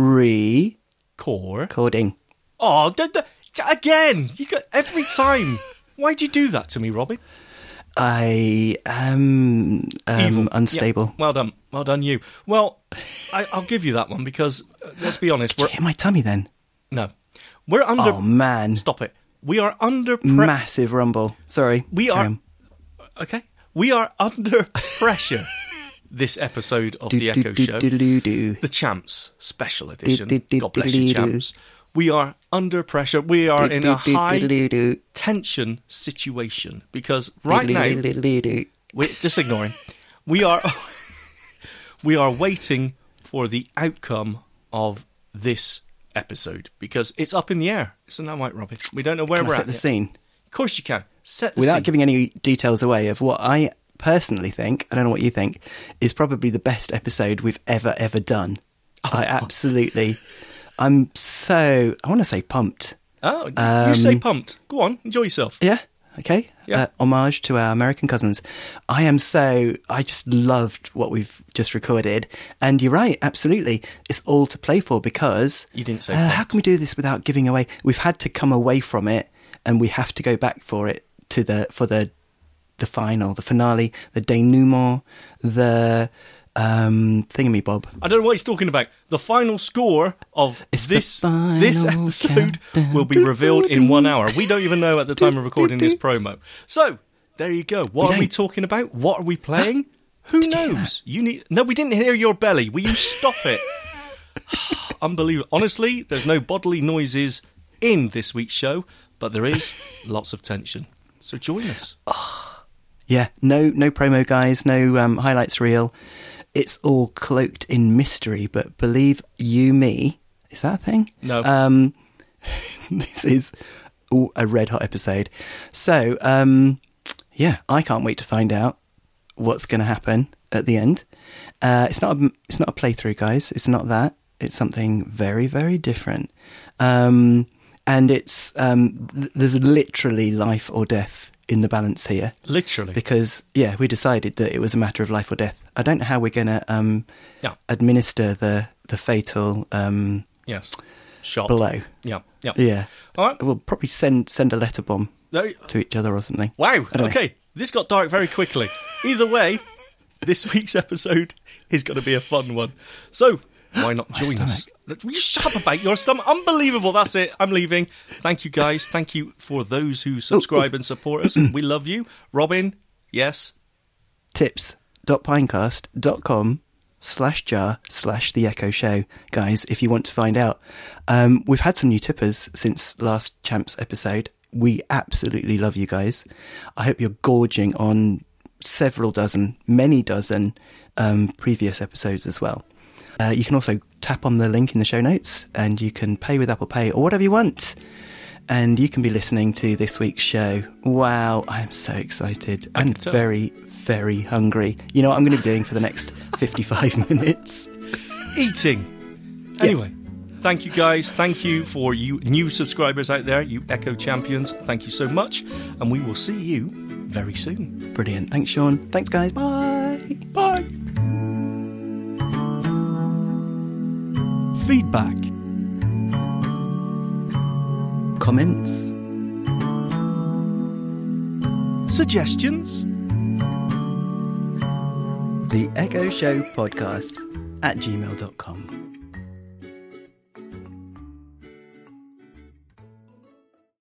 recording. Core. Oh, d- d- again! You got every time. Why'd you do that to me, Robin? I am um, Evil. unstable. Yeah, well done. Well done, you. Well, I, I'll give you that one because uh, let's be honest. We're Hit my tummy then. no, we're under. Oh man, Stop it. We are under. Pre- massive rumble. Sorry, We are- okay, we are under pressure. This episode of the Echo Show, the Champs Special Edition. God bless you. Champs. We are under pressure. We are in a high tension situation because right now Do, do, do, do, do. we just ignoring. We are we are waiting for the outcome of this episode because it's up in the air. Isn't that right, Robbie? We don't know where Can we're set at. the yet. scene Of course you can. Set the without scene. giving any details away of what I personally think. I don't know what you think is probably the best episode we've ever ever done. Oh. I absolutely. I'm so. I want to say pumped. oh, you Um, say pumped. Go on, enjoy yourself. Yeah. Okay. Yeah. Uh, homage to our American cousins. I am so. I just loved what we've just recorded, and you're right. Absolutely, it's all to play for because You didn't say Uh, how can we do this without giving away? We've had to come away from it, and we have to go back for it to the for the the final, the finale, the denouement, the um thingy bob. I don't know what he's talking about. The final score of It's this this episode countdown. will be revealed in one hour. We don't even know at the time of recording this promo. So there you go. What We are we talking about? What are we playing? Who Did you knows? You need. No, we didn't hear your belly. Will you stop it? Unbelievable. Honestly, there's no bodily noises in this week's show, but there is lots of tension. So join us. Yeah, no, no promo, guys. No um, highlights reel. It's all cloaked in mystery. But believe you me, is that a thing? No. Um, this is ooh, a red hot episode. So, um, yeah, I can't wait to find out what's going to happen at the end. Uh, it's not a, it's not a playthrough, guys. It's not that. It's something very, very different. Um, and it's um, th- there's literally life or death in the balance here Literally. because yeah, we decided that it was a matter of life or death. I don't know how we're going to um, Yeah. administer the the fatal um, Yes. Shot. below. Yeah. Yeah. Yeah, All right. we'll probably send send a letter bomb There- to each other or something. Wow. Don't know. Okay. This got dark very quickly. Either way, this week's episode is going to be a fun one. So, why not join us? Will you shut up about your stomach? Unbelievable. That's it. I'm leaving. Thank you, guys. Thank you for those who subscribe and support us. We love you. Robin, yes. tips.pinecast.com slash jar slash the echo show guys if you want to find out um, we've had some new tippers since last champs episode we absolutely love you guys i hope you're gorging on several dozen many dozen um, previous episodes as well uh, you can also tap on the link in the show notes and you can pay with apple pay or whatever you want and you can be listening to this week's show. Wow, I am so excited and very, very hungry. You know what I'm going to be doing for the next 55 minutes? Eating. Anyway. Thank you guys. Thank you for you new subscribers out there, you Echo champions. Thank you so much. And we will see you very soon. Brilliant. Thanks, Sean. Thanks, guys. Bye. Feedback. Comments? Suggestions? The Echo Show Podcast at gmail.com.